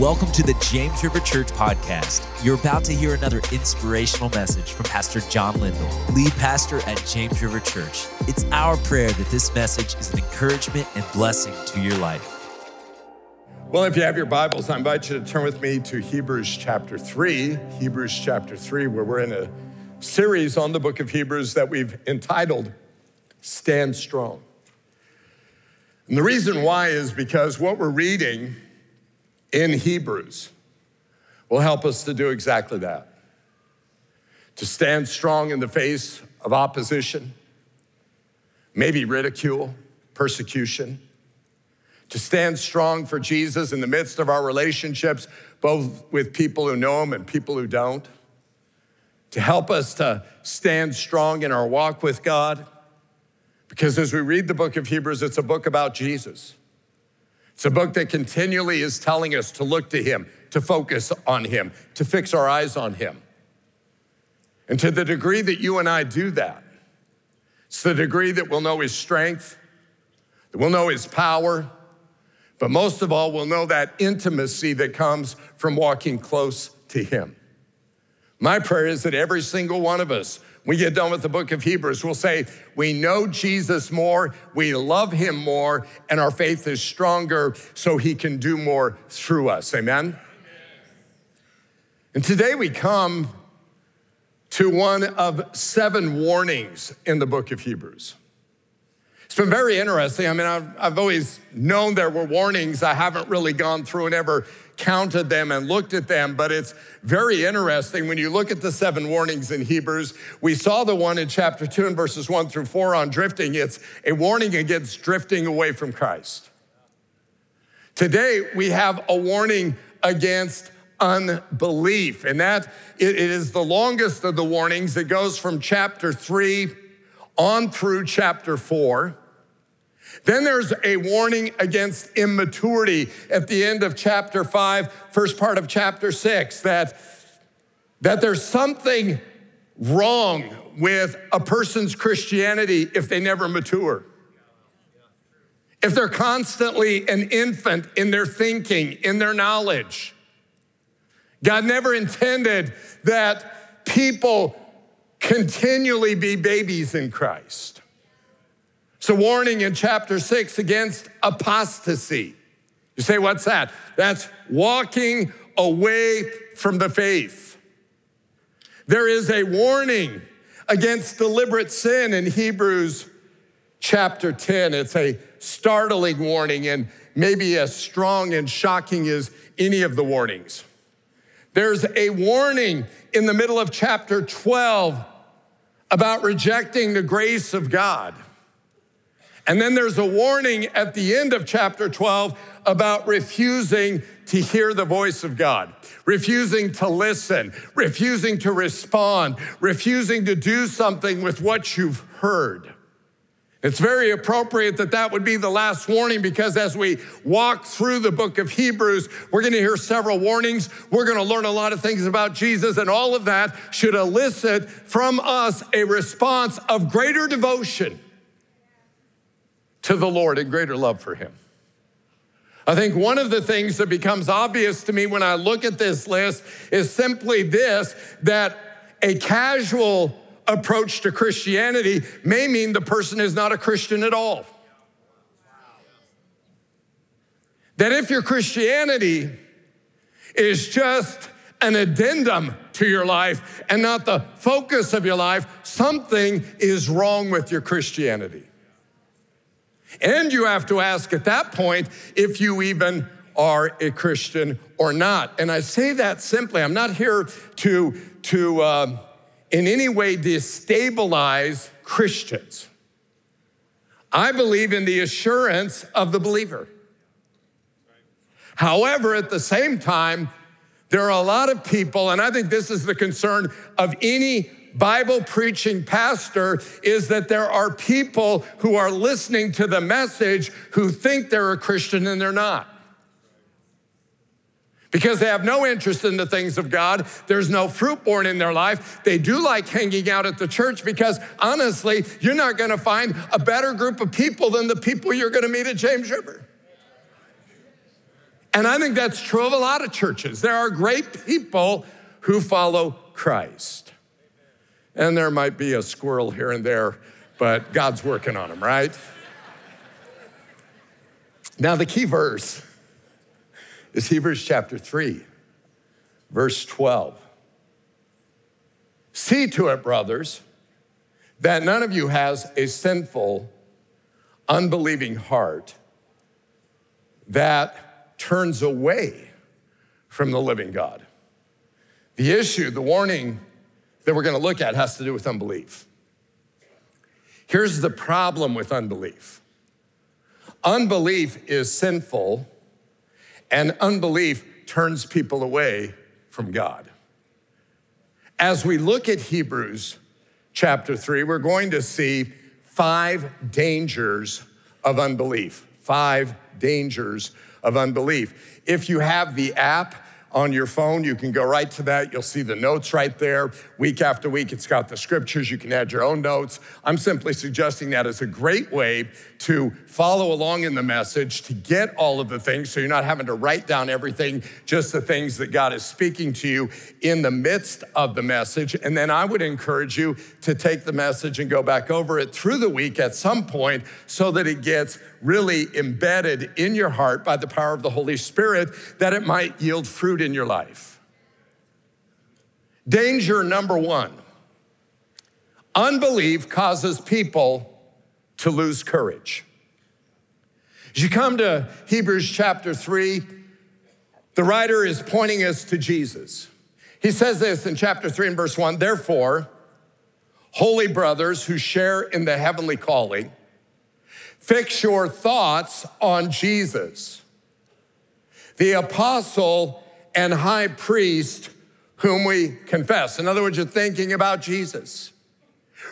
Welcome to the James River Church podcast. You're about to hear another inspirational message from Pastor John Lindell, lead pastor at James River Church. It's our prayer that this message is an encouragement and blessing to your life. Well, if you have your Bibles, I invite you to turn with me to Hebrews chapter 3. Hebrews chapter 3, where we're in a series on the book of Hebrews that we've entitled Stand Strong. And the reason why is because what we're reading in Hebrews will help us to do exactly that to stand strong in the face of opposition, maybe ridicule, persecution, to stand strong for Jesus in the midst of our relationships, both with people who know Him and people who don't, to help us to stand strong in our walk with God. Because as we read the book of Hebrews, it's a book about Jesus. It's a book that continually is telling us to look to Him, to focus on Him, to fix our eyes on Him. And to the degree that you and I do that, it's the degree that we'll know His strength, that we'll know His power, but most of all, we'll know that intimacy that comes from walking close to Him. My prayer is that every single one of us we get done with the book of Hebrews, we'll say, We know Jesus more, we love him more, and our faith is stronger so he can do more through us. Amen? And today we come to one of seven warnings in the book of Hebrews. It's been very interesting. I mean, I've, I've always known there were warnings. I haven't really gone through and ever counted them and looked at them, but it's very interesting when you look at the seven warnings in Hebrews. We saw the one in chapter two and verses one through four on drifting. It's a warning against drifting away from Christ. Today, we have a warning against unbelief, and that it is the longest of the warnings. It goes from chapter three on through chapter four. Then there's a warning against immaturity at the end of chapter five, first part of chapter six, that, that there's something wrong with a person's Christianity if they never mature. If they're constantly an infant in their thinking, in their knowledge. God never intended that people continually be babies in Christ. It's a warning in chapter six against apostasy. You say, what's that? That's walking away from the faith. There is a warning against deliberate sin in Hebrews chapter 10. It's a startling warning and maybe as strong and shocking as any of the warnings. There's a warning in the middle of chapter 12 about rejecting the grace of God. And then there's a warning at the end of chapter 12 about refusing to hear the voice of God, refusing to listen, refusing to respond, refusing to do something with what you've heard. It's very appropriate that that would be the last warning because as we walk through the book of Hebrews, we're going to hear several warnings. We're going to learn a lot of things about Jesus, and all of that should elicit from us a response of greater devotion to the Lord and greater love for Him. I think one of the things that becomes obvious to me when I look at this list is simply this that a casual approach to Christianity may mean the person is not a Christian at all. That if your Christianity is just an addendum to your life and not the focus of your life, something is wrong with your Christianity. And you have to ask at that point if you even are a Christian or not. And I say that simply. I'm not here to, to uh, in any way destabilize Christians. I believe in the assurance of the believer. However, at the same time, there are a lot of people, and I think this is the concern of any Bible preaching pastor is that there are people who are listening to the message who think they're a Christian and they're not. Because they have no interest in the things of God. There's no fruit born in their life. They do like hanging out at the church because honestly, you're not gonna find a better group of people than the people you're gonna meet at James River. And I think that's true of a lot of churches. There are great people who follow Christ. And there might be a squirrel here and there, but God's working on them, right? Now, the key verse is Hebrews chapter 3, verse 12. See to it, brothers, that none of you has a sinful, unbelieving heart that turns away from the living God. The issue, the warning that we're going to look at has to do with unbelief. Here's the problem with unbelief unbelief is sinful, and unbelief turns people away from God. As we look at Hebrews chapter 3, we're going to see five dangers of unbelief. Five dangers of unbelief. If you have the app, on your phone. You can go right to that. You'll see the notes right there. Week after week, it's got the scriptures. You can add your own notes. I'm simply suggesting that as a great way to follow along in the message, to get all of the things so you're not having to write down everything, just the things that God is speaking to you in the midst of the message. And then I would encourage you to take the message and go back over it through the week at some point so that it gets really embedded in your heart by the power of the Holy Spirit that it might yield fruit in your life. Danger number one unbelief causes people to lose courage. As you come to Hebrews chapter 3, the writer is pointing us to Jesus. He says this in chapter 3 and verse 1 Therefore, holy brothers who share in the heavenly calling, Fix your thoughts on Jesus, the apostle and high priest whom we confess. In other words, you're thinking about Jesus.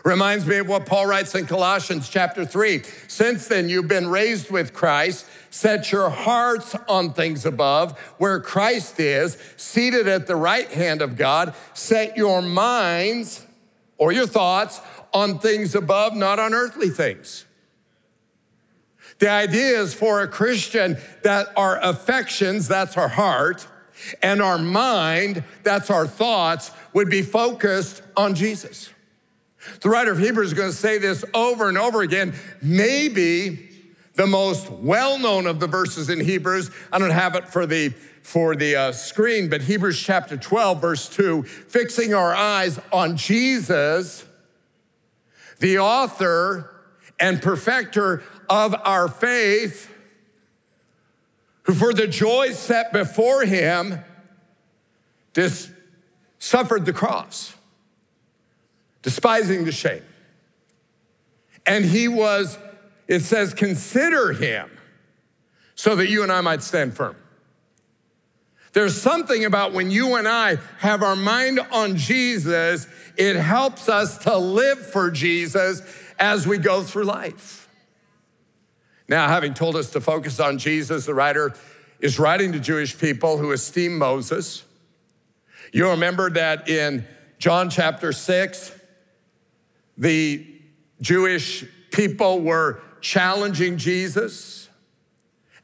Reminds me of what Paul writes in Colossians chapter 3. Since then, you've been raised with Christ. Set your hearts on things above, where Christ is, seated at the right hand of God. Set your minds or your thoughts on things above, not on earthly things. The idea is for a Christian that our affections, that's our heart, and our mind, that's our thoughts, would be focused on Jesus. The writer of Hebrews is going to say this over and over again. Maybe the most well-known of the verses in Hebrews. I don't have it for the for the uh, screen, but Hebrews chapter 12, verse 2, fixing our eyes on Jesus, the author and perfecter of our faith, who for the joy set before him dis- suffered the cross, despising the shame. And he was, it says, consider him so that you and I might stand firm. There's something about when you and I have our mind on Jesus, it helps us to live for Jesus as we go through life. Now, having told us to focus on Jesus, the writer is writing to Jewish people who esteem Moses. You remember that in John chapter 6, the Jewish people were challenging Jesus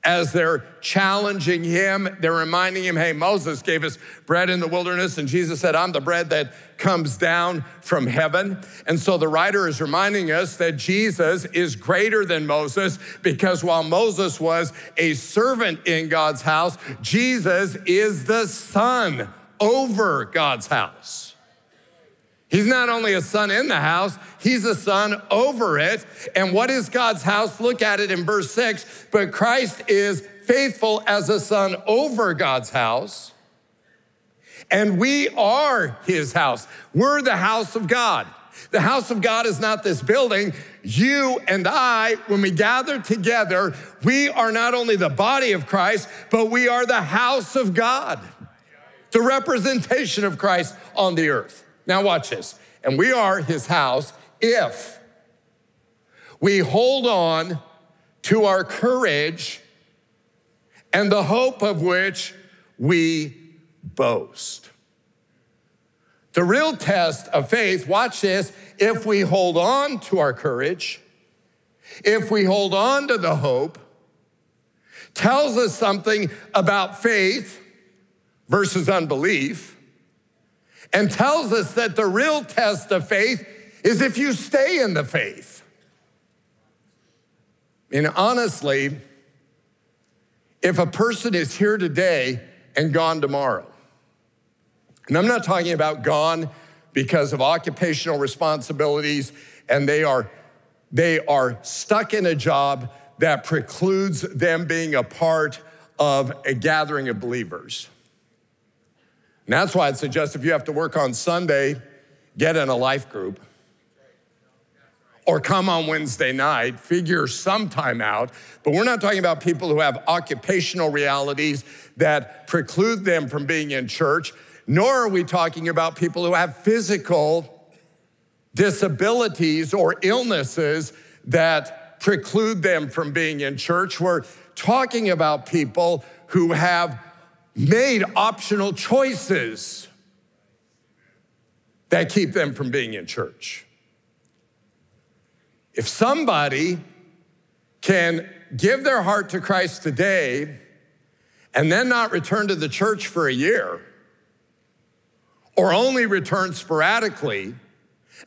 as they're challenging him, they're reminding him, hey, Moses gave us bread in the wilderness, and Jesus said, I'm the bread that comes down from heaven. And so the writer is reminding us that Jesus is greater than Moses because while Moses was a servant in God's house, Jesus is the son over God's house. He's not only a son in the house, he's a son over it. And what is God's house? Look at it in verse six. But Christ is faithful as a son over God's house. And we are his house. We're the house of God. The house of God is not this building. You and I, when we gather together, we are not only the body of Christ, but we are the house of God, the representation of Christ on the earth. Now, watch this. And we are his house if we hold on to our courage and the hope of which we boast. The real test of faith, watch this, if we hold on to our courage, if we hold on to the hope, tells us something about faith versus unbelief, and tells us that the real test of faith is if you stay in the faith. And honestly, if a person is here today and gone tomorrow, and I'm not talking about gone because of occupational responsibilities and they are they are stuck in a job that precludes them being a part of a gathering of believers. And that's why I'd suggest if you have to work on Sunday, get in a life group or come on Wednesday night, figure some time out. But we're not talking about people who have occupational realities that preclude them from being in church, nor are we talking about people who have physical disabilities or illnesses that preclude them from being in church. We're talking about people who have made optional choices that keep them from being in church. If somebody can give their heart to Christ today and then not return to the church for a year, or only return sporadically,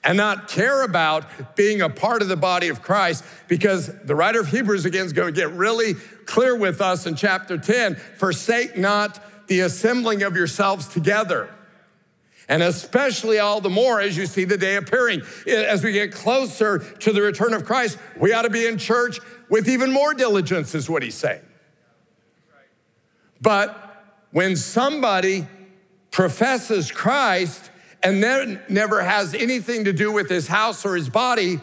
and not care about being a part of the body of Christ because the writer of Hebrews again is going to get really clear with us in chapter 10 forsake not the assembling of yourselves together. And especially all the more as you see the day appearing. As we get closer to the return of Christ, we ought to be in church with even more diligence, is what he's saying. But when somebody professes Christ and then never has anything to do with his house or his body,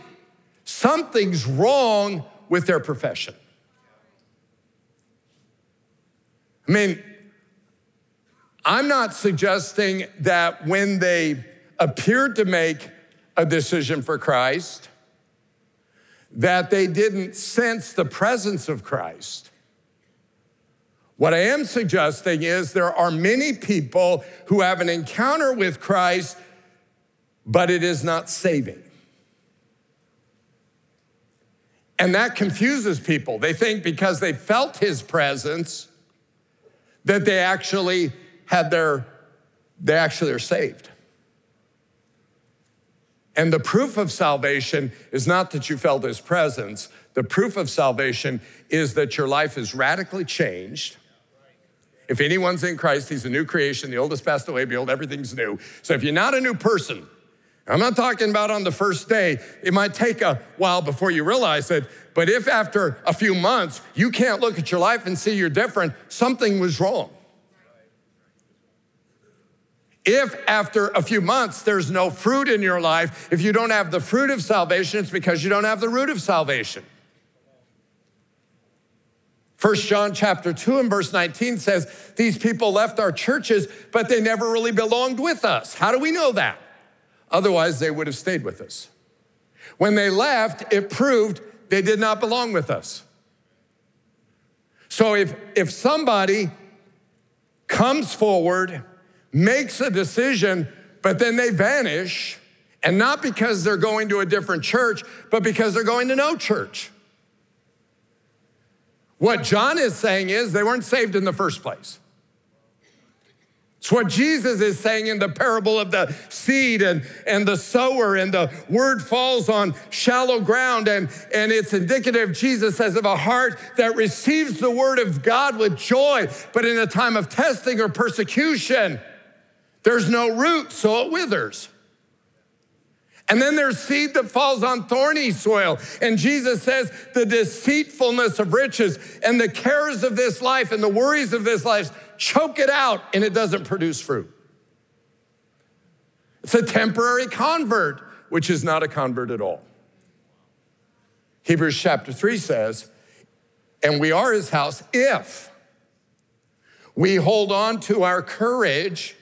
something's wrong with their profession. I mean, I'm not suggesting that when they appeared to make a decision for Christ, that they didn't sense the presence of Christ. What I am suggesting is there are many people who have an encounter with Christ, but it is not saving. And that confuses people. They think because they felt his presence that they actually had their, they actually are saved. And the proof of salvation is not that you felt his presence. The proof of salvation is that your life is radically changed if anyone's in Christ, he's a new creation. The old has passed away, behold, everything's new. So if you're not a new person, I'm not talking about on the first day. It might take a while before you realize it. But if after a few months you can't look at your life and see you're different, something was wrong. If after a few months there's no fruit in your life, if you don't have the fruit of salvation, it's because you don't have the root of salvation. First John chapter 2 and verse 19 says, These people left our churches, but they never really belonged with us. How do we know that? Otherwise, they would have stayed with us. When they left, it proved they did not belong with us. So if, if somebody comes forward, makes a decision, but then they vanish, and not because they're going to a different church, but because they're going to no church. What John is saying is they weren't saved in the first place. It's what Jesus is saying in the parable of the seed and, and the sower, and the word falls on shallow ground, and, and it's indicative, Jesus says, of a heart that receives the word of God with joy, but in a time of testing or persecution, there's no root, so it withers. And then there's seed that falls on thorny soil. And Jesus says the deceitfulness of riches and the cares of this life and the worries of this life choke it out and it doesn't produce fruit. It's a temporary convert, which is not a convert at all. Hebrews chapter 3 says, and we are his house if we hold on to our courage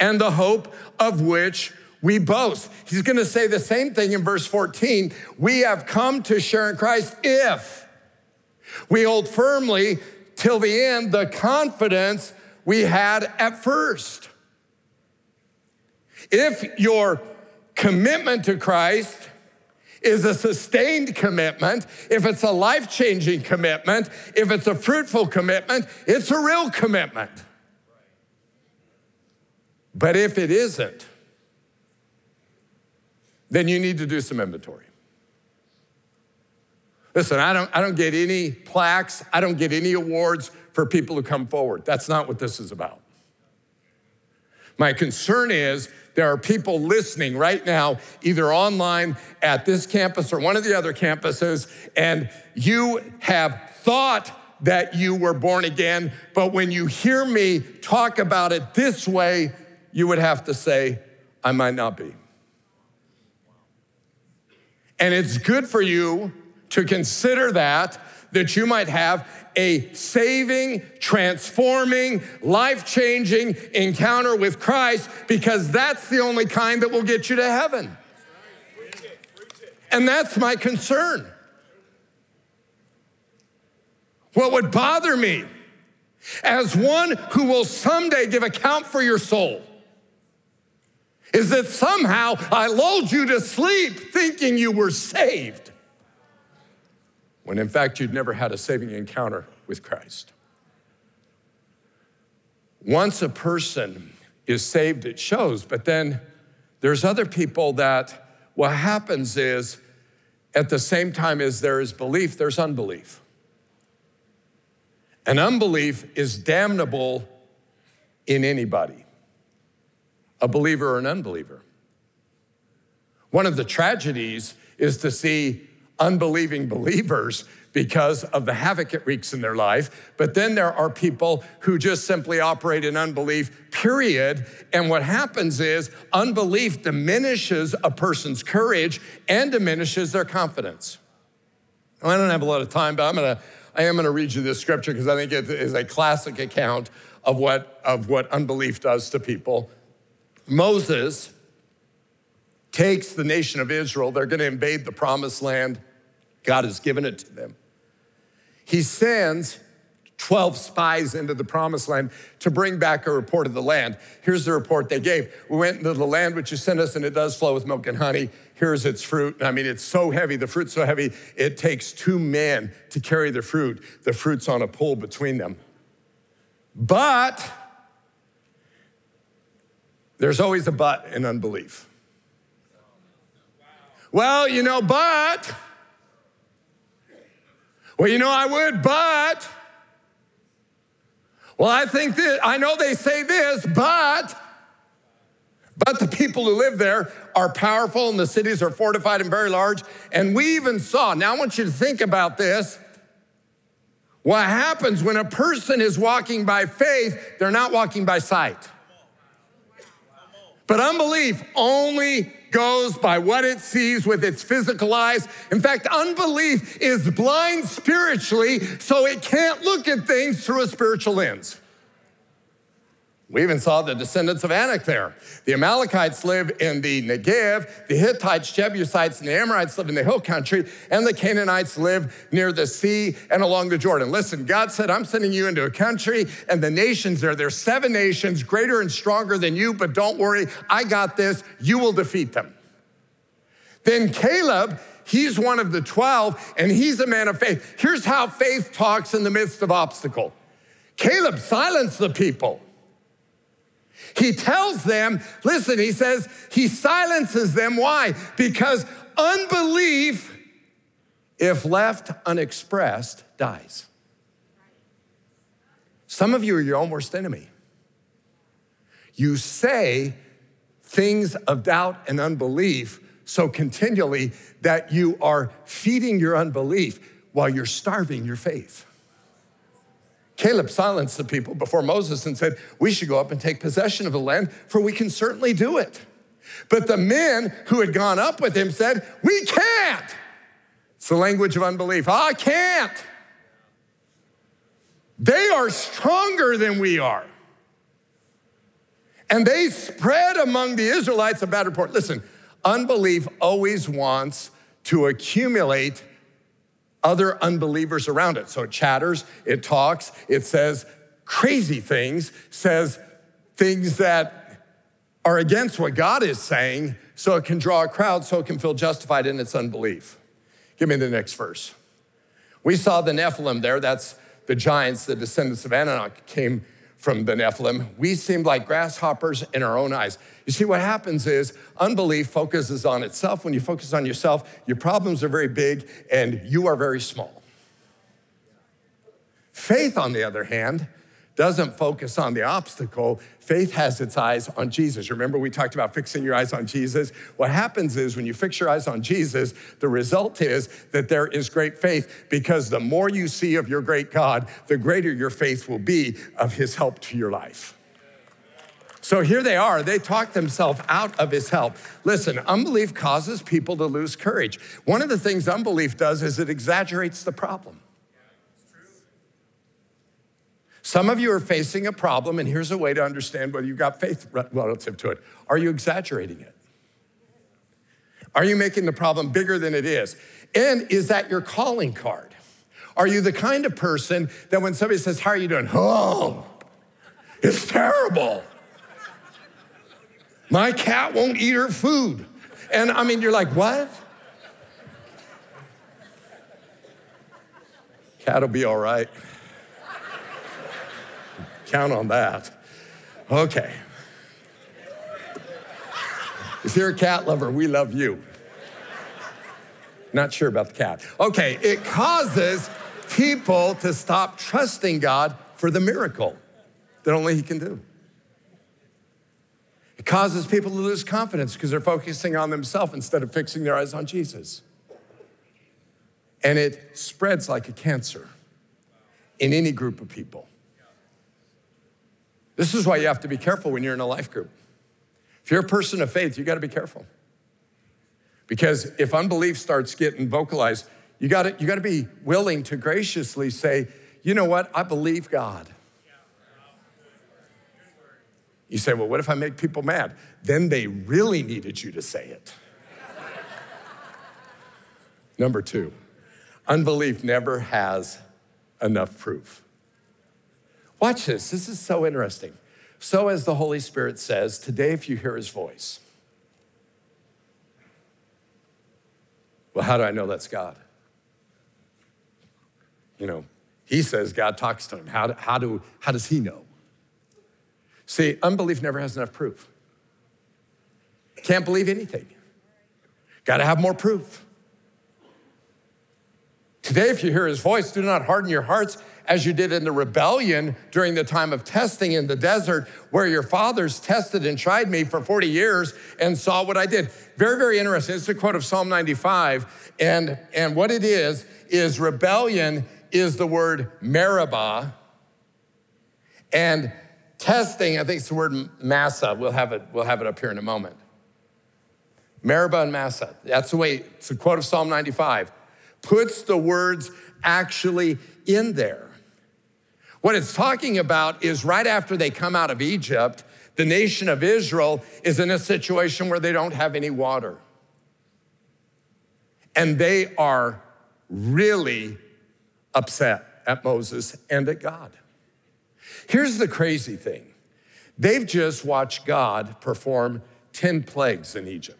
and the hope of which we boast. He's going to say the same thing in verse 14. We have come to share in Christ if we hold firmly till the end the confidence we had at first. If your commitment to Christ is a sustained commitment, if it's a life changing commitment, if it's a fruitful commitment, it's a real commitment. But if it isn't, then you need to do some inventory. Listen, I don't, I don't get any plaques, I don't get any awards for people who come forward. That's not what this is about. My concern is there are people listening right now, either online at this campus or one of the other campuses, and you have thought that you were born again, but when you hear me talk about it this way, you would have to say, I might not be. And it's good for you to consider that, that you might have a saving, transforming, life changing encounter with Christ because that's the only kind that will get you to heaven. And that's my concern. What would bother me as one who will someday give account for your soul is that somehow I lulled you to sleep thinking you were saved when in fact you'd never had a saving encounter with Christ. Once a person is saved, it shows, but then there's other people that what happens is at the same time as there is belief, there's unbelief. And unbelief is damnable in anybody, a believer or an unbeliever. One of the tragedies is to see unbelieving believers because of the havoc it wreaks in their life. But then there are people who just simply operate in unbelief, period. And what happens is unbelief diminishes a person's courage and diminishes their confidence. I don't have a lot of time, but I'm gonna, I am gonna read you this scripture because I think it is a classic account of what, of what unbelief does to people. Moses takes the nation of Israel, they're gonna invade the promised land. God has given it to them. He sends 12 spies into the promised land to bring back a report of the land. Here's the report they gave. We went into the land which you sent us, and it does flow with milk and honey. Here's its fruit. I mean, it's so heavy, the fruit's so heavy, it takes two men to carry the fruit. The fruit's on a pole between them. But there's always a but in unbelief. Well, you know, but well, you know, I would, but. Well, I think that, I know they say this, but. But the people who live there are powerful and the cities are fortified and very large. And we even saw, now I want you to think about this. What happens when a person is walking by faith, they're not walking by sight. But unbelief only goes by what it sees with its physical eyes. In fact, unbelief is blind spiritually, so it can't look at things through a spiritual lens. We even saw the descendants of Anak there. The Amalekites live in the Negev, the Hittites, Jebusites, and the Amorites live in the hill country, and the Canaanites live near the sea and along the Jordan. Listen, God said, I'm sending you into a country, and the nations there, there's seven nations greater and stronger than you, but don't worry, I got this. You will defeat them. Then Caleb, he's one of the 12, and he's a man of faith. Here's how faith talks in the midst of obstacle Caleb silenced the people. He tells them, listen, he says, he silences them. Why? Because unbelief, if left unexpressed, dies. Some of you are your own worst enemy. You say things of doubt and unbelief so continually that you are feeding your unbelief while you're starving your faith. Caleb silenced the people before Moses and said, We should go up and take possession of the land, for we can certainly do it. But the men who had gone up with him said, We can't. It's the language of unbelief. Ah, I can't. They are stronger than we are. And they spread among the Israelites a bad report. Listen, unbelief always wants to accumulate other unbelievers around it. So it chatters, it talks, it says crazy things, says things that are against what God is saying so it can draw a crowd so it can feel justified in its unbelief. Give me the next verse. We saw the Nephilim there. That's the giants, the descendants of Anak came from the Nephilim. We seemed like grasshoppers in our own eyes. You see, what happens is unbelief focuses on itself. When you focus on yourself, your problems are very big and you are very small. Faith, on the other hand, doesn't focus on the obstacle. Faith has its eyes on Jesus. Remember, we talked about fixing your eyes on Jesus? What happens is when you fix your eyes on Jesus, the result is that there is great faith because the more you see of your great God, the greater your faith will be of his help to your life. So here they are. They talk themselves out of his help. Listen, unbelief causes people to lose courage. One of the things unbelief does is it exaggerates the problem. Some of you are facing a problem, and here's a way to understand whether you've got faith relative to it. Are you exaggerating it? Are you making the problem bigger than it is? And is that your calling card? Are you the kind of person that when somebody says, How are you doing? Oh, it's terrible. My cat won't eat her food. And I mean, you're like, What? Cat'll be all right. Count on that. Okay. If you're a cat lover, we love you. Not sure about the cat. Okay, it causes people to stop trusting God for the miracle that only He can do. It causes people to lose confidence because they're focusing on themselves instead of fixing their eyes on Jesus. And it spreads like a cancer in any group of people. This is why you have to be careful when you're in a life group. If you're a person of faith, you got to be careful. Because if unbelief starts getting vocalized, you got you to be willing to graciously say, "You know what? I believe God." You say, "Well, what if I make people mad?" Then they really needed you to say it. Number 2. Unbelief never has enough proof. Watch this. This is so interesting. So, as the Holy Spirit says, today, if you hear his voice, well, how do I know that's God? You know, he says God talks to him. How, do, how, do, how does he know? See, unbelief never has enough proof. Can't believe anything. Got to have more proof. Today, if you hear his voice, do not harden your hearts as you did in the rebellion during the time of testing in the desert, where your fathers tested and tried me for 40 years and saw what I did. Very, very interesting. It's a quote of Psalm 95. And, and what it is, is rebellion is the word Meribah. And testing, I think it's the word Massah. We'll have it, we'll have it up here in a moment. Meribah and Massah. That's the way, it's a quote of Psalm 95. Puts the words actually in there. What it's talking about is right after they come out of Egypt, the nation of Israel is in a situation where they don't have any water. And they are really upset at Moses and at God. Here's the crazy thing they've just watched God perform 10 plagues in Egypt.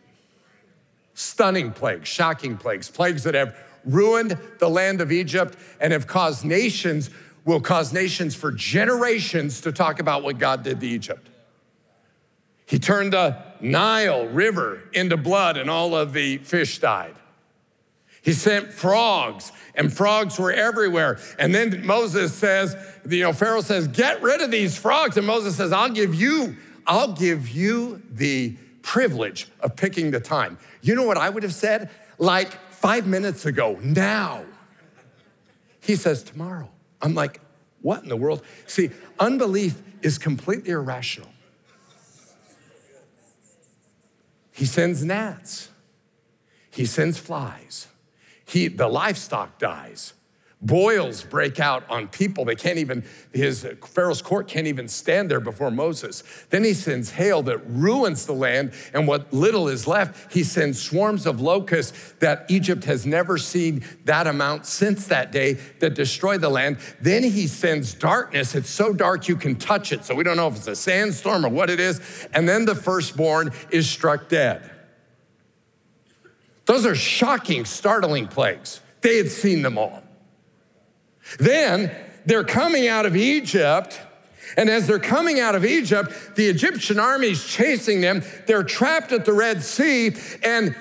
Stunning plagues, shocking plagues, plagues that have ruined the land of Egypt and have caused nations will cause nations for generations to talk about what God did to Egypt. He turned the Nile River into blood and all of the fish died. He sent frogs, and frogs were everywhere. And then Moses says, you know, Pharaoh says, get rid of these frogs. And Moses says, I'll give you, I'll give you the privilege of picking the time. You know what I would have said? Like five minutes ago, now. He says, tomorrow. I'm like, what in the world? See, unbelief is completely irrational. He sends gnats, he sends flies, he, the livestock dies. Boils break out on people. They can't even, his Pharaoh's court can't even stand there before Moses. Then he sends hail that ruins the land, and what little is left, he sends swarms of locusts that Egypt has never seen that amount since that day that destroy the land. Then he sends darkness. It's so dark you can touch it. So we don't know if it's a sandstorm or what it is. And then the firstborn is struck dead. Those are shocking, startling plagues. They had seen them all. Then they're coming out of Egypt. And as they're coming out of Egypt, the Egyptian army's chasing them. They're trapped at the Red Sea, and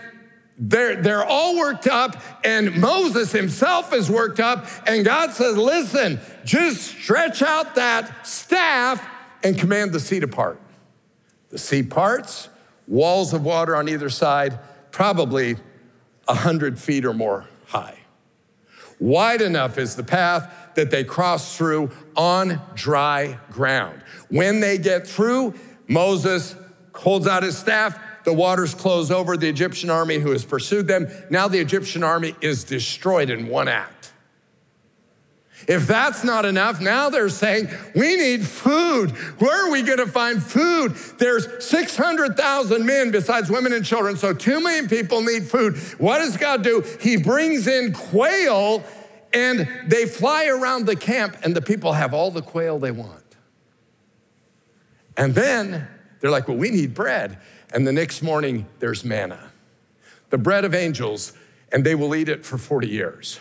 they're, they're all worked up, and Moses himself is worked up. And God says, Listen, just stretch out that staff and command the sea to part. The sea parts, walls of water on either side, probably 100 feet or more high. Wide enough is the path that they cross through on dry ground. When they get through, Moses holds out his staff, the waters close over the Egyptian army who has pursued them. Now the Egyptian army is destroyed in one act. If that's not enough, now they're saying, we need food. Where are we going to find food? There's 600,000 men besides women and children, so 2 million people need food. What does God do? He brings in quail and they fly around the camp, and the people have all the quail they want. And then they're like, well, we need bread. And the next morning, there's manna, the bread of angels, and they will eat it for 40 years.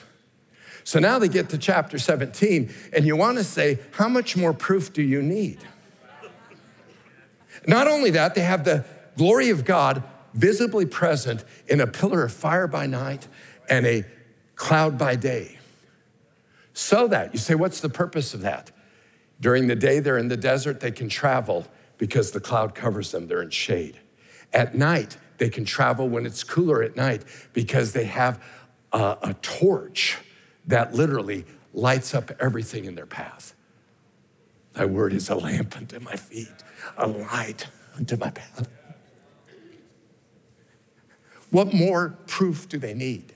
So now they get to chapter 17, and you want to say, How much more proof do you need? Not only that, they have the glory of God visibly present in a pillar of fire by night and a cloud by day. So that, you say, What's the purpose of that? During the day, they're in the desert, they can travel because the cloud covers them, they're in shade. At night, they can travel when it's cooler at night because they have a, a torch that literally lights up everything in their path. Thy word is a lamp unto my feet, a light unto my path. What more proof do they need?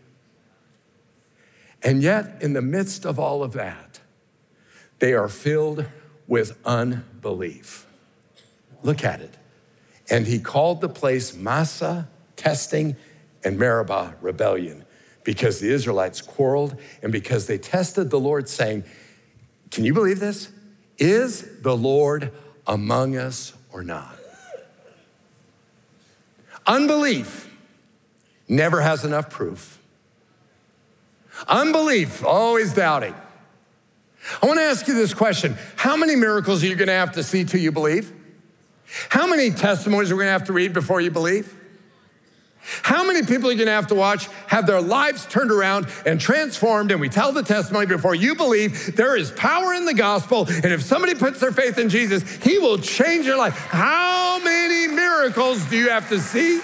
And yet, in the midst of all of that, they are filled with unbelief. Look at it. And he called the place Massah, testing, and Meribah, rebellion because the Israelites quarreled and because they tested the Lord, saying, Can you believe this? Is the Lord among us or not? Unbelief never has enough proof. Unbelief, always doubting. I want to ask you this question How many miracles are you going to have to see till you believe? How many testimonies are we going to have to read before you believe? How many people are you going to have to watch have their lives turned around and transformed? And we tell the testimony before you believe there is power in the gospel. And if somebody puts their faith in Jesus, he will change your life. How many miracles do you have to see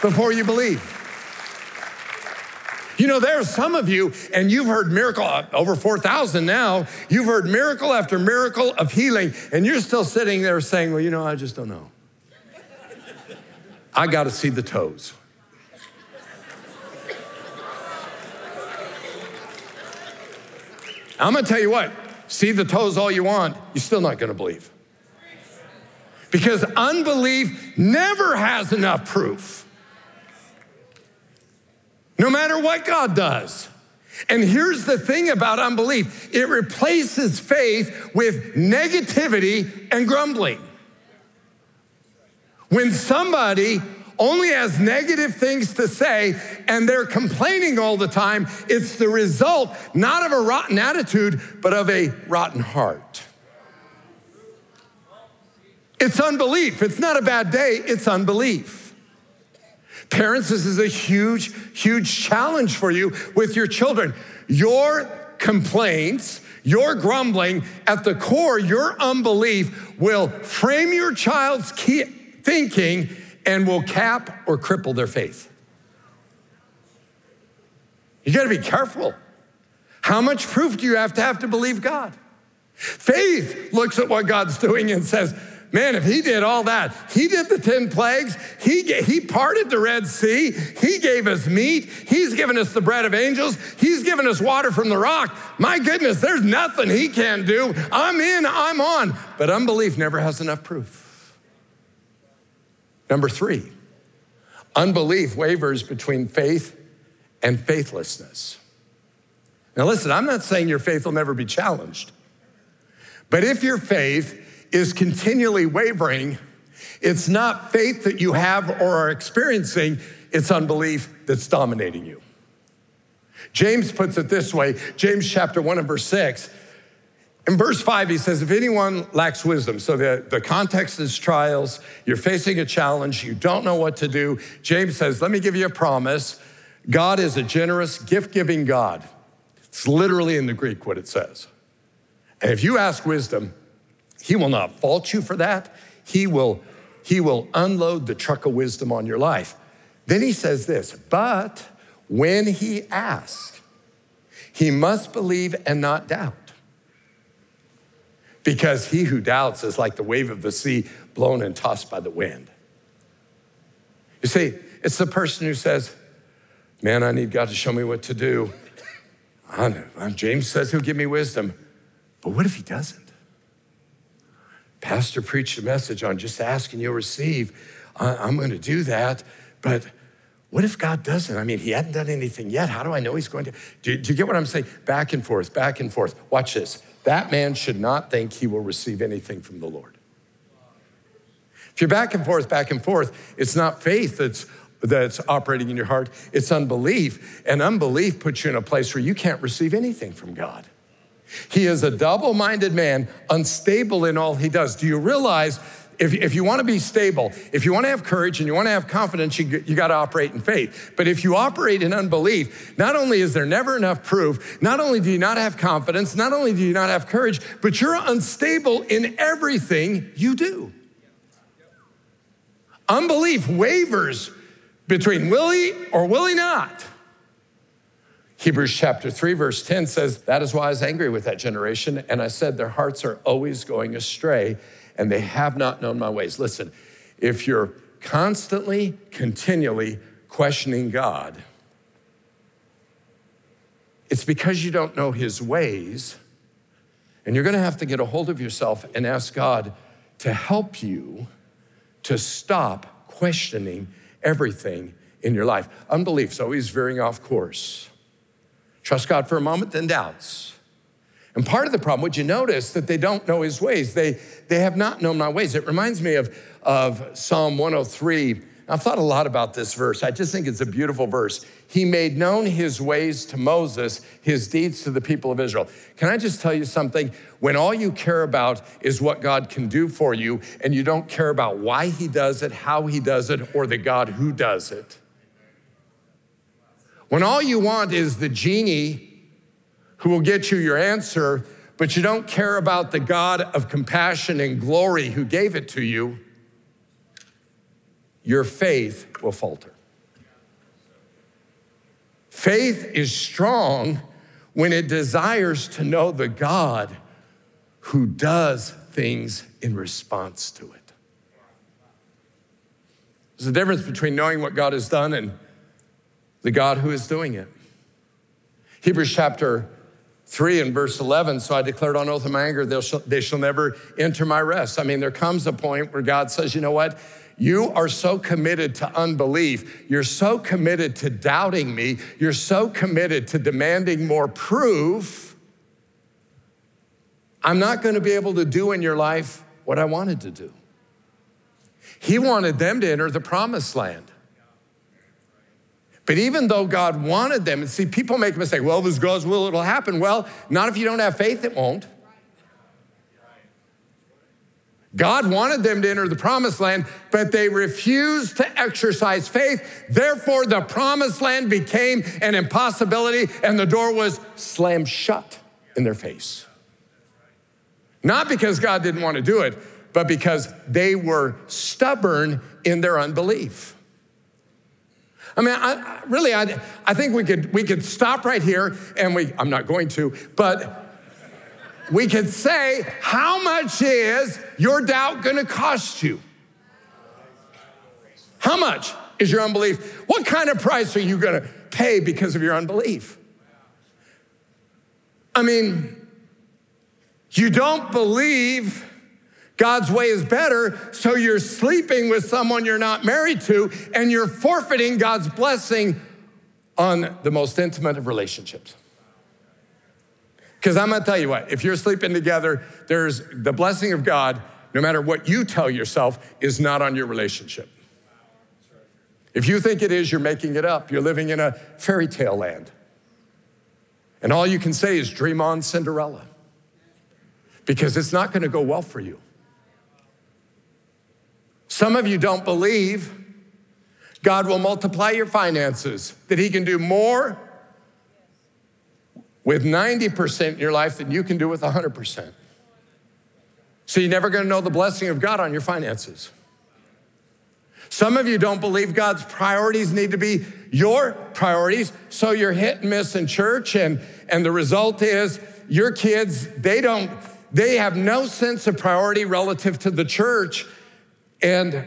before you believe? You know, there are some of you, and you've heard miracle, uh, over 4,000 now, you've heard miracle after miracle of healing, and you're still sitting there saying, Well, you know, I just don't know. I got to see the toes. I'm going to tell you what, see the toes all you want, you're still not going to believe. Because unbelief never has enough proof, no matter what God does. And here's the thing about unbelief it replaces faith with negativity and grumbling. When somebody only has negative things to say and they're complaining all the time, it's the result not of a rotten attitude, but of a rotten heart. It's unbelief. It's not a bad day, it's unbelief. Parents, this is a huge, huge challenge for you with your children. Your complaints, your grumbling, at the core, your unbelief will frame your child's thinking and will cap or cripple their faith. You got to be careful. How much proof do you have to have to believe God? Faith looks at what God's doing and says, Man, if he did all that, he did the 10 plagues, he, he parted the Red Sea, he gave us meat, he's given us the bread of angels, he's given us water from the rock. My goodness, there's nothing he can't do. I'm in, I'm on. But unbelief never has enough proof. Number three, unbelief wavers between faith and faithlessness. Now, listen, I'm not saying your faith will never be challenged, but if your faith is continually wavering, it's not faith that you have or are experiencing, it's unbelief that's dominating you. James puts it this way James chapter 1 and verse 6. In verse 5, he says, If anyone lacks wisdom, so the, the context is trials, you're facing a challenge, you don't know what to do. James says, Let me give you a promise. God is a generous, gift giving God. It's literally in the Greek what it says. And if you ask wisdom, he will not fault you for that. He will, he will unload the truck of wisdom on your life. Then he says this, but when he asks, he must believe and not doubt. Because he who doubts is like the wave of the sea blown and tossed by the wind. You see, it's the person who says, Man, I need God to show me what to do. Uh, James says he'll give me wisdom. But what if he doesn't? Pastor preached a message on just ask and you'll receive. I'm going to do that. But what if God doesn't? I mean, he hadn't done anything yet. How do I know he's going to? Do, do you get what I'm saying? Back and forth, back and forth. Watch this. That man should not think he will receive anything from the Lord. If you're back and forth, back and forth, it's not faith that's, that's operating in your heart, it's unbelief. And unbelief puts you in a place where you can't receive anything from God. He is a double minded man, unstable in all he does. Do you realize if, if you want to be stable, if you want to have courage and you want to have confidence, you, you got to operate in faith. But if you operate in unbelief, not only is there never enough proof, not only do you not have confidence, not only do you not have courage, but you're unstable in everything you do. Unbelief wavers between will he or will he not. Hebrews chapter 3, verse 10 says, That is why I was angry with that generation. And I said, Their hearts are always going astray, and they have not known my ways. Listen, if you're constantly, continually questioning God, it's because you don't know his ways. And you're going to have to get a hold of yourself and ask God to help you to stop questioning everything in your life. Unbelief's always veering off course. Trust God for a moment, then doubts. And part of the problem, would you notice that they don't know his ways? They, they have not known my ways. It reminds me of, of Psalm 103. I've thought a lot about this verse. I just think it's a beautiful verse. He made known his ways to Moses, his deeds to the people of Israel. Can I just tell you something? When all you care about is what God can do for you, and you don't care about why he does it, how he does it, or the God who does it, when all you want is the genie who will get you your answer, but you don't care about the God of compassion and glory who gave it to you, your faith will falter. Faith is strong when it desires to know the God who does things in response to it. There's a difference between knowing what God has done and the God who is doing it. Hebrews chapter 3 and verse 11, so I declared on oath in my anger, they shall, they shall never enter my rest. I mean, there comes a point where God says, you know what? You are so committed to unbelief. You're so committed to doubting me. You're so committed to demanding more proof. I'm not going to be able to do in your life what I wanted to do. He wanted them to enter the promised land. But even though God wanted them, and see, people make a mistake. Well, this God's will, it'll happen. Well, not if you don't have faith, it won't. God wanted them to enter the promised land, but they refused to exercise faith. Therefore, the promised land became an impossibility and the door was slammed shut in their face. Not because God didn't want to do it, but because they were stubborn in their unbelief. I mean, I, really, I, I think we could, we could stop right here and we, I'm not going to, but we could say, How much is your doubt gonna cost you? How much is your unbelief? What kind of price are you gonna pay because of your unbelief? I mean, you don't believe God's way is better, so you're sleeping with someone you're not married to, and you're forfeiting God's blessing on the most intimate of relationships. Because I'm gonna tell you what, if you're sleeping together, there's the blessing of God, no matter what you tell yourself, is not on your relationship. If you think it is, you're making it up. You're living in a fairy tale land. And all you can say is dream on Cinderella because it's not gonna go well for you. Some of you don't believe God will multiply your finances, that He can do more with 90% in your life than you can do with 100%. So you're never gonna know the blessing of God on your finances. Some of you don't believe God's priorities need to be your priorities, so you're hit and miss in church, and, and the result is your kids, they don't, they have no sense of priority relative to the church. And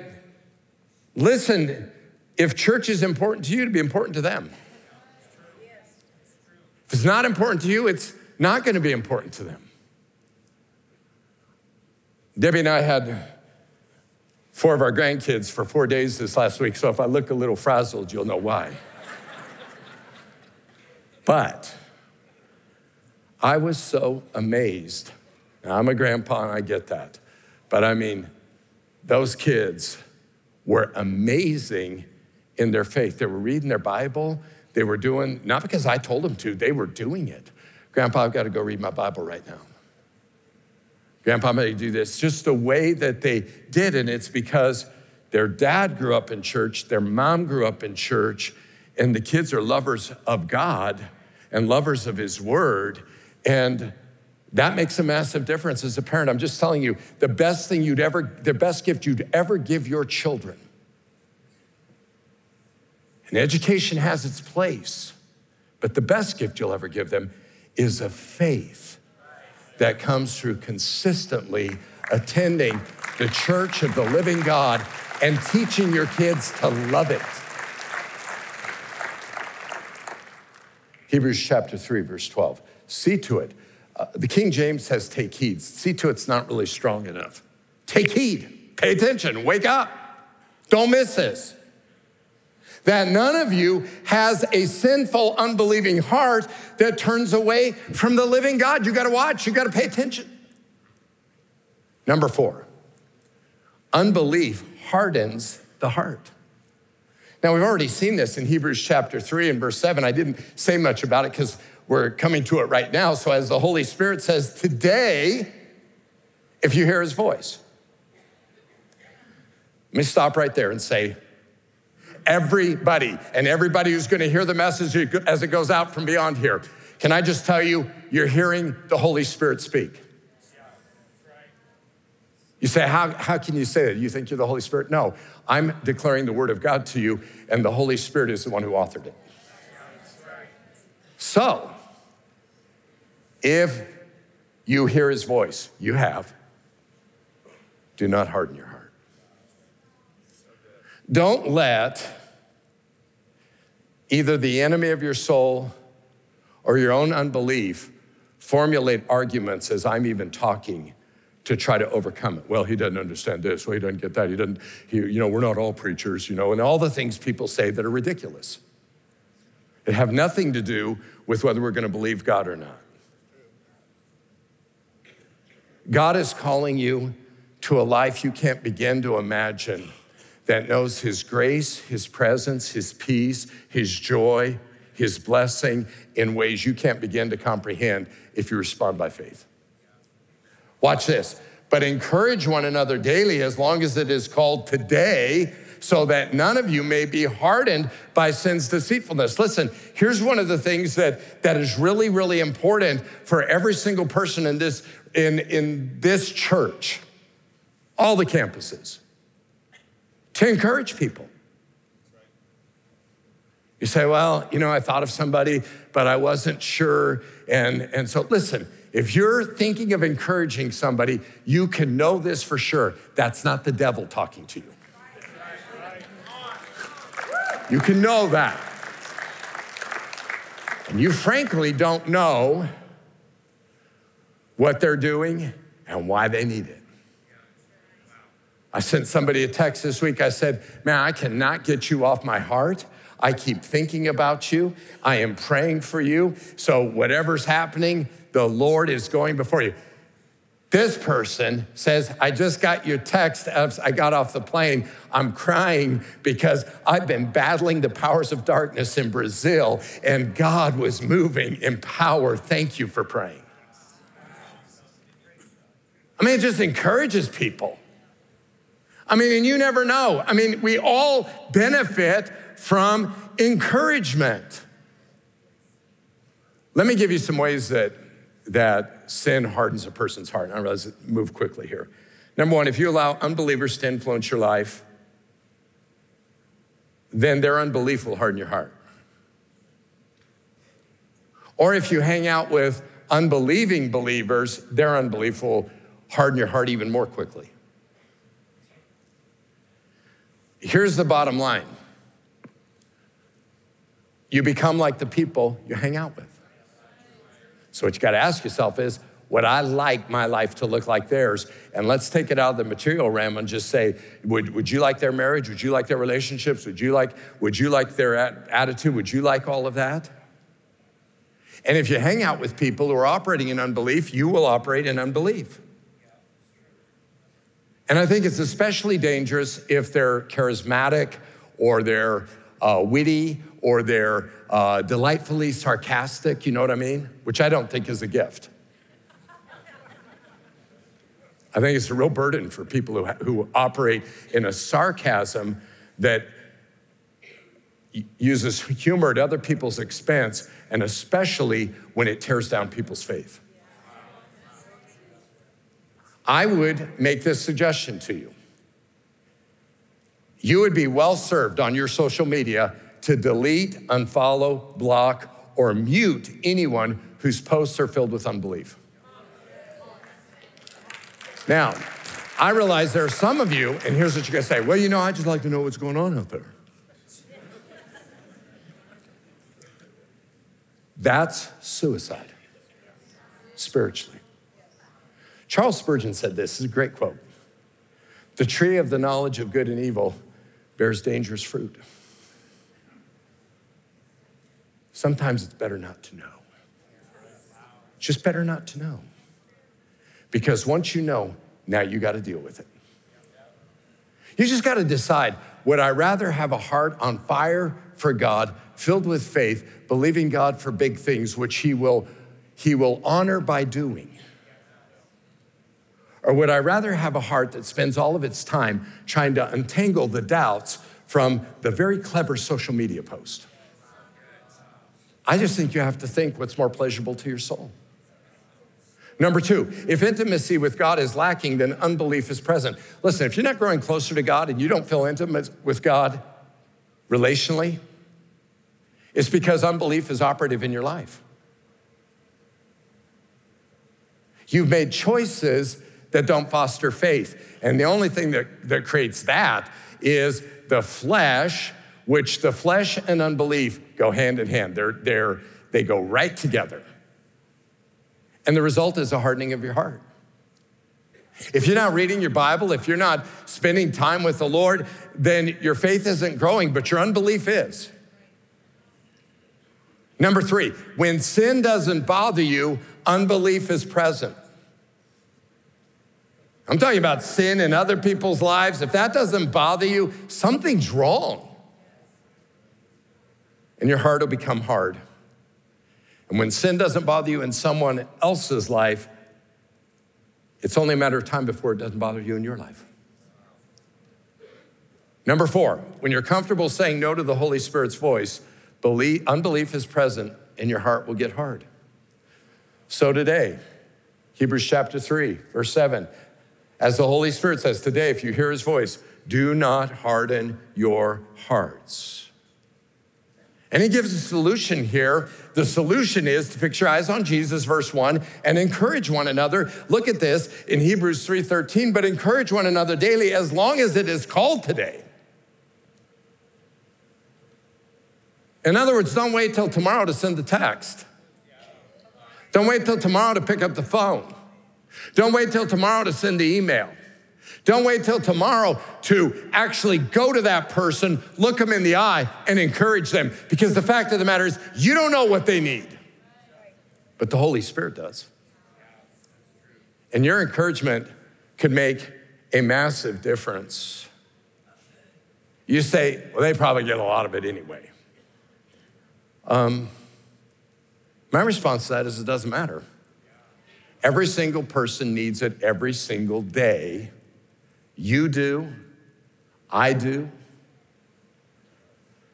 listen, if church is important to you, to be important to them. If it's not important to you, it's not going to be important to them. Debbie and I had four of our grandkids for four days this last week, so if I look a little frazzled, you'll know why. but I was so amazed. Now, I'm a grandpa and I get that, but I mean, those kids were amazing in their faith. They were reading their Bible, they were doing, not because I told them to, they were doing it. Grandpa, I've got to go read my Bible right now. Grandpa, may do this. Just the way that they did, and it's because their dad grew up in church, their mom grew up in church, and the kids are lovers of God and lovers of His Word. And that makes a massive difference as a parent. I'm just telling you, the best thing you'd ever, the best gift you'd ever give your children and education has its place, but the best gift you'll ever give them is a faith that comes through consistently attending the church of the living God and teaching your kids to love it. Hebrews chapter 3, verse 12. See to it. Uh, the King James says, take heed. See to it's not really strong enough. Take heed. Pay attention. Wake up. Don't miss this that none of you has a sinful, unbelieving heart that turns away from the living God. You got to watch, you got to pay attention. Number four, unbelief hardens the heart. Now, we've already seen this in Hebrews chapter 3 and verse 7. I didn't say much about it because we're coming to it right now. So, as the Holy Spirit says, today, if you hear his voice, let me stop right there and say, everybody and everybody who's going to hear the message as it goes out from beyond here. Can I just tell you, you're hearing the Holy Spirit speak. You say, how, how can you say that? You think you're the Holy Spirit? No, I'm declaring the Word of God to you, and the Holy Spirit is the one who authored it. So, if you hear His voice, you have, do not harden your heart. Don't let either the enemy of your soul or your own unbelief formulate arguments as I'm even talking to try to overcome it. Well, he doesn't understand this. Well, he doesn't get that. He doesn't, he, you know, we're not all preachers, you know, and all the things people say that are ridiculous. It have nothing to do with whether we're going to believe God or not. God is calling you to a life you can't begin to imagine that knows His grace, His presence, His peace, His joy, His blessing in ways you can't begin to comprehend if you respond by faith. Watch this. But encourage one another daily as long as it is called today, so that none of you may be hardened by sin's deceitfulness. Listen, here's one of the things that, that is really, really important for every single person in this, in, in this church, all the campuses to encourage people. You say, well, you know, I thought of somebody, but I wasn't sure. And, and so, listen, if you're thinking of encouraging somebody, you can know this for sure. That's not the devil talking to you. You can know that. And you frankly don't know what they're doing and why they need it. I sent somebody a text this week. I said, Man, I cannot get you off my heart. I keep thinking about you. I am praying for you. So, whatever's happening, the Lord is going before you. This person says, I just got your text I got off the plane. I'm crying because I've been battling the powers of darkness in Brazil and God was moving in power. Thank you for praying. I mean, it just encourages people. I mean, and you never know. I mean, we all benefit from encouragement. Let me give you some ways that, that sin hardens a person's heart. I realize it move quickly here. Number one, if you allow unbelievers to influence your life, then their unbelief will harden your heart. Or if you hang out with unbelieving believers, their unbelief will harden your heart even more quickly. Here's the bottom line you become like the people you hang out with. So, what you got to ask yourself is, would I like my life to look like theirs? And let's take it out of the material realm and just say, would, would you like their marriage? Would you like their relationships? Would you like, would you like their attitude? Would you like all of that? And if you hang out with people who are operating in unbelief, you will operate in unbelief. And I think it's especially dangerous if they're charismatic or they're uh, witty or they're uh, delightfully sarcastic, you know what I mean? Which I don't think is a gift. I think it's a real burden for people who, who operate in a sarcasm that uses humor at other people's expense, and especially when it tears down people's faith. I would make this suggestion to you. You would be well served on your social media to delete, unfollow, block, or mute anyone whose posts are filled with unbelief. Now, I realize there are some of you, and here's what you're gonna say well, you know, I just like to know what's going on out there. That's suicide, spiritually. Charles Spurgeon said this, this is a great quote. The tree of the knowledge of good and evil bears dangerous fruit. Sometimes it's better not to know. Just better not to know. Because once you know, now you got to deal with it. You just got to decide would I rather have a heart on fire for God, filled with faith, believing God for big things, which He will, he will honor by doing? Or would I rather have a heart that spends all of its time trying to untangle the doubts from the very clever social media post? I just think you have to think what's more pleasurable to your soul. Number two, if intimacy with God is lacking, then unbelief is present. Listen, if you're not growing closer to God and you don't feel intimate with God relationally, it's because unbelief is operative in your life. You've made choices that don't foster faith. And the only thing that, that creates that is the flesh, which the flesh and unbelief go hand in hand. They're, they're, they go right together. And the result is a hardening of your heart. If you're not reading your Bible, if you're not spending time with the Lord, then your faith isn't growing, but your unbelief is. Number three, when sin doesn't bother you, unbelief is present. I'm talking about sin in other people's lives. If that doesn't bother you, something's wrong. And your heart will become hard. And when sin doesn't bother you in someone else's life, it's only a matter of time before it doesn't bother you in your life. Number four, when you're comfortable saying no to the Holy Spirit's voice, belief, unbelief is present and your heart will get hard. So today, Hebrews chapter 3, verse 7 as the Holy Spirit says today, if you hear his voice, do not harden your hearts And he gives a solution here. The solution is to fix your eyes on Jesus, verse 1, and encourage one another. Look at this in Hebrews 3:13, but encourage one another daily as long as it is called today. In other words, don't wait till tomorrow to send the text. Don't wait till tomorrow to pick up the phone. Don't wait till tomorrow to send the email. Don't wait till tomorrow to actually go to that person, look them in the eye, and encourage them. Because the fact of the matter is, you don't know what they need, but the Holy Spirit does. And your encouragement could make a massive difference. You say, well, they probably get a lot of it anyway. Um, my response to that is it doesn't matter. Every single person needs it every single day. You do, I do.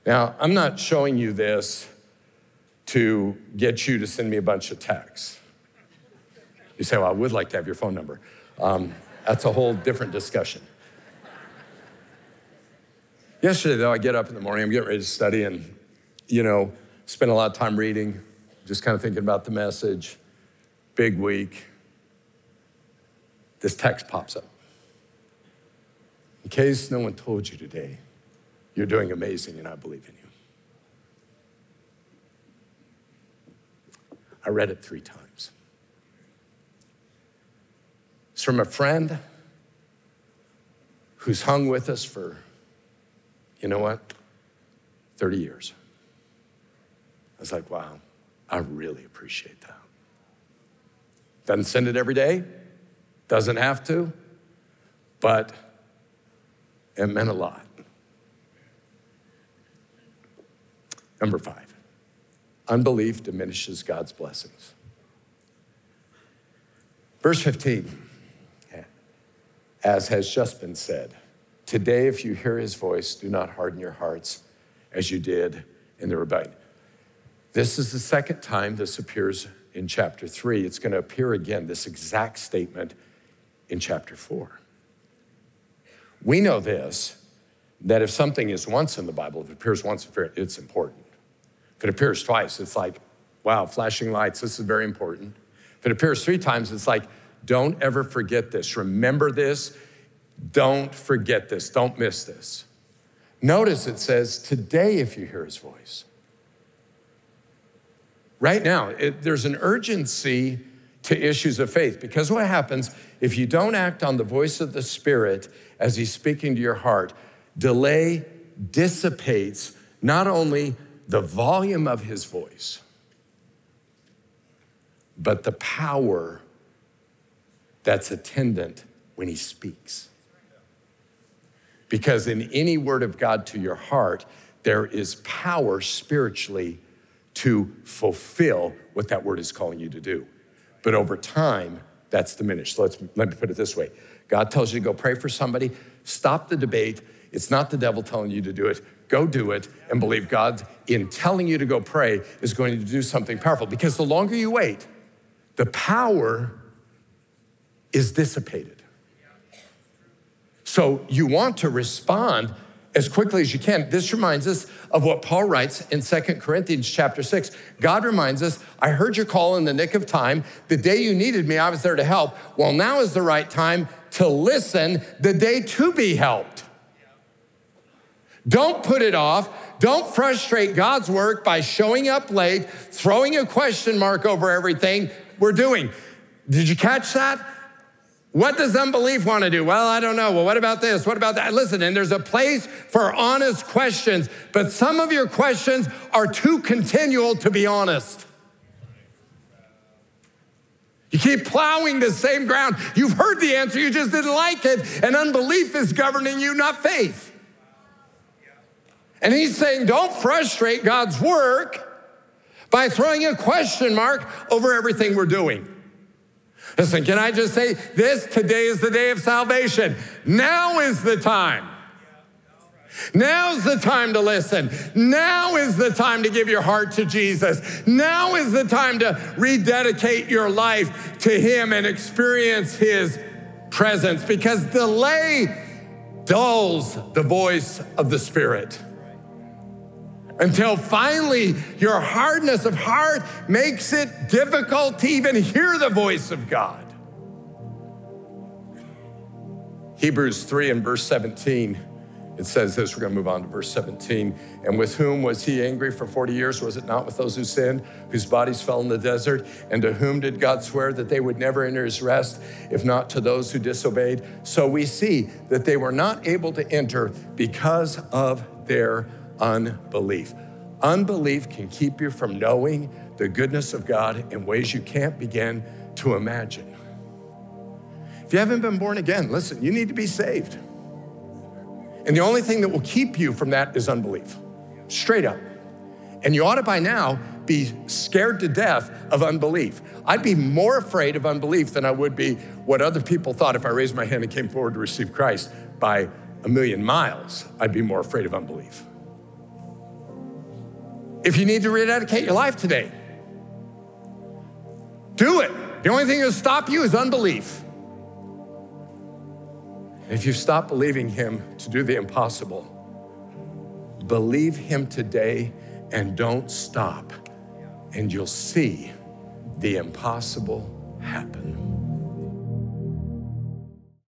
Now, I'm not showing you this to get you to send me a bunch of texts. You say, well, I would like to have your phone number. Um, that's a whole different discussion. Yesterday, though, I get up in the morning, I'm getting ready to study, and, you know, spend a lot of time reading, just kind of thinking about the message. Big week. This text pops up. In case no one told you today, you're doing amazing and I believe in you. I read it three times. It's from a friend who's hung with us for, you know what, 30 years. I was like, wow, I really appreciate that. Doesn't send it every day, doesn't have to, but it meant a lot. Number five, unbelief diminishes God's blessings. Verse 15, as has just been said, today if you hear his voice, do not harden your hearts as you did in the rebellion. This is the second time this appears in chapter three. It's going to appear again, this exact statement in chapter four. We know this that if something is once in the Bible, if it appears once, it's important. If it appears twice, it's like, wow, flashing lights, this is very important. If it appears three times, it's like, don't ever forget this. Remember this. Don't forget this. Don't miss this. Notice it says, today, if you hear his voice. Right now, it, there's an urgency to issues of faith because what happens if you don't act on the voice of the Spirit as He's speaking to your heart? Delay dissipates not only the volume of His voice, but the power that's attendant when He speaks. Because in any word of God to your heart, there is power spiritually to fulfill what that word is calling you to do. But over time, that's diminished. Let's, let me put it this way God tells you to go pray for somebody, stop the debate. It's not the devil telling you to do it. Go do it and believe God, in telling you to go pray, is going to do something powerful. Because the longer you wait, the power is dissipated. So you want to respond as quickly as you can. This reminds us of what Paul writes in Second Corinthians chapter 6. God reminds us, I heard your call in the nick of time. The day you needed me, I was there to help. Well, now is the right time to listen, the day to be helped. Don't put it off. Don't frustrate God's work by showing up late, throwing a question mark over everything we're doing. Did you catch that? What does unbelief want to do? Well, I don't know. Well, what about this? What about that? Listen, and there's a place for honest questions, but some of your questions are too continual to be honest. You keep plowing the same ground. You've heard the answer, you just didn't like it, and unbelief is governing you, not faith. And he's saying, don't frustrate God's work by throwing a question mark over everything we're doing. Listen, can I just say this? Today is the day of salvation. Now is the time. Now's the time to listen. Now is the time to give your heart to Jesus. Now is the time to rededicate your life to Him and experience His presence because delay dulls the voice of the Spirit. Until finally your hardness of heart makes it difficult to even hear the voice of God. Hebrews 3 and verse 17 it says this, we're going to move on to verse 17. And with whom was he angry for 40 years? Was it not with those who sinned, whose bodies fell in the desert? And to whom did God swear that they would never enter his rest, if not to those who disobeyed? So we see that they were not able to enter because of their unbelief. Unbelief can keep you from knowing the goodness of God in ways you can't begin to imagine. If you haven't been born again, listen, you need to be saved. And the only thing that will keep you from that is unbelief, straight up. And you ought to by now be scared to death of unbelief. I'd be more afraid of unbelief than I would be what other people thought if I raised my hand and came forward to receive Christ by a million miles. I'd be more afraid of unbelief. If you need to rededicate your life today, do it. The only thing that'll stop you is unbelief. If you stop believing Him to do the impossible, believe Him today and don't stop, and you'll see the impossible happen.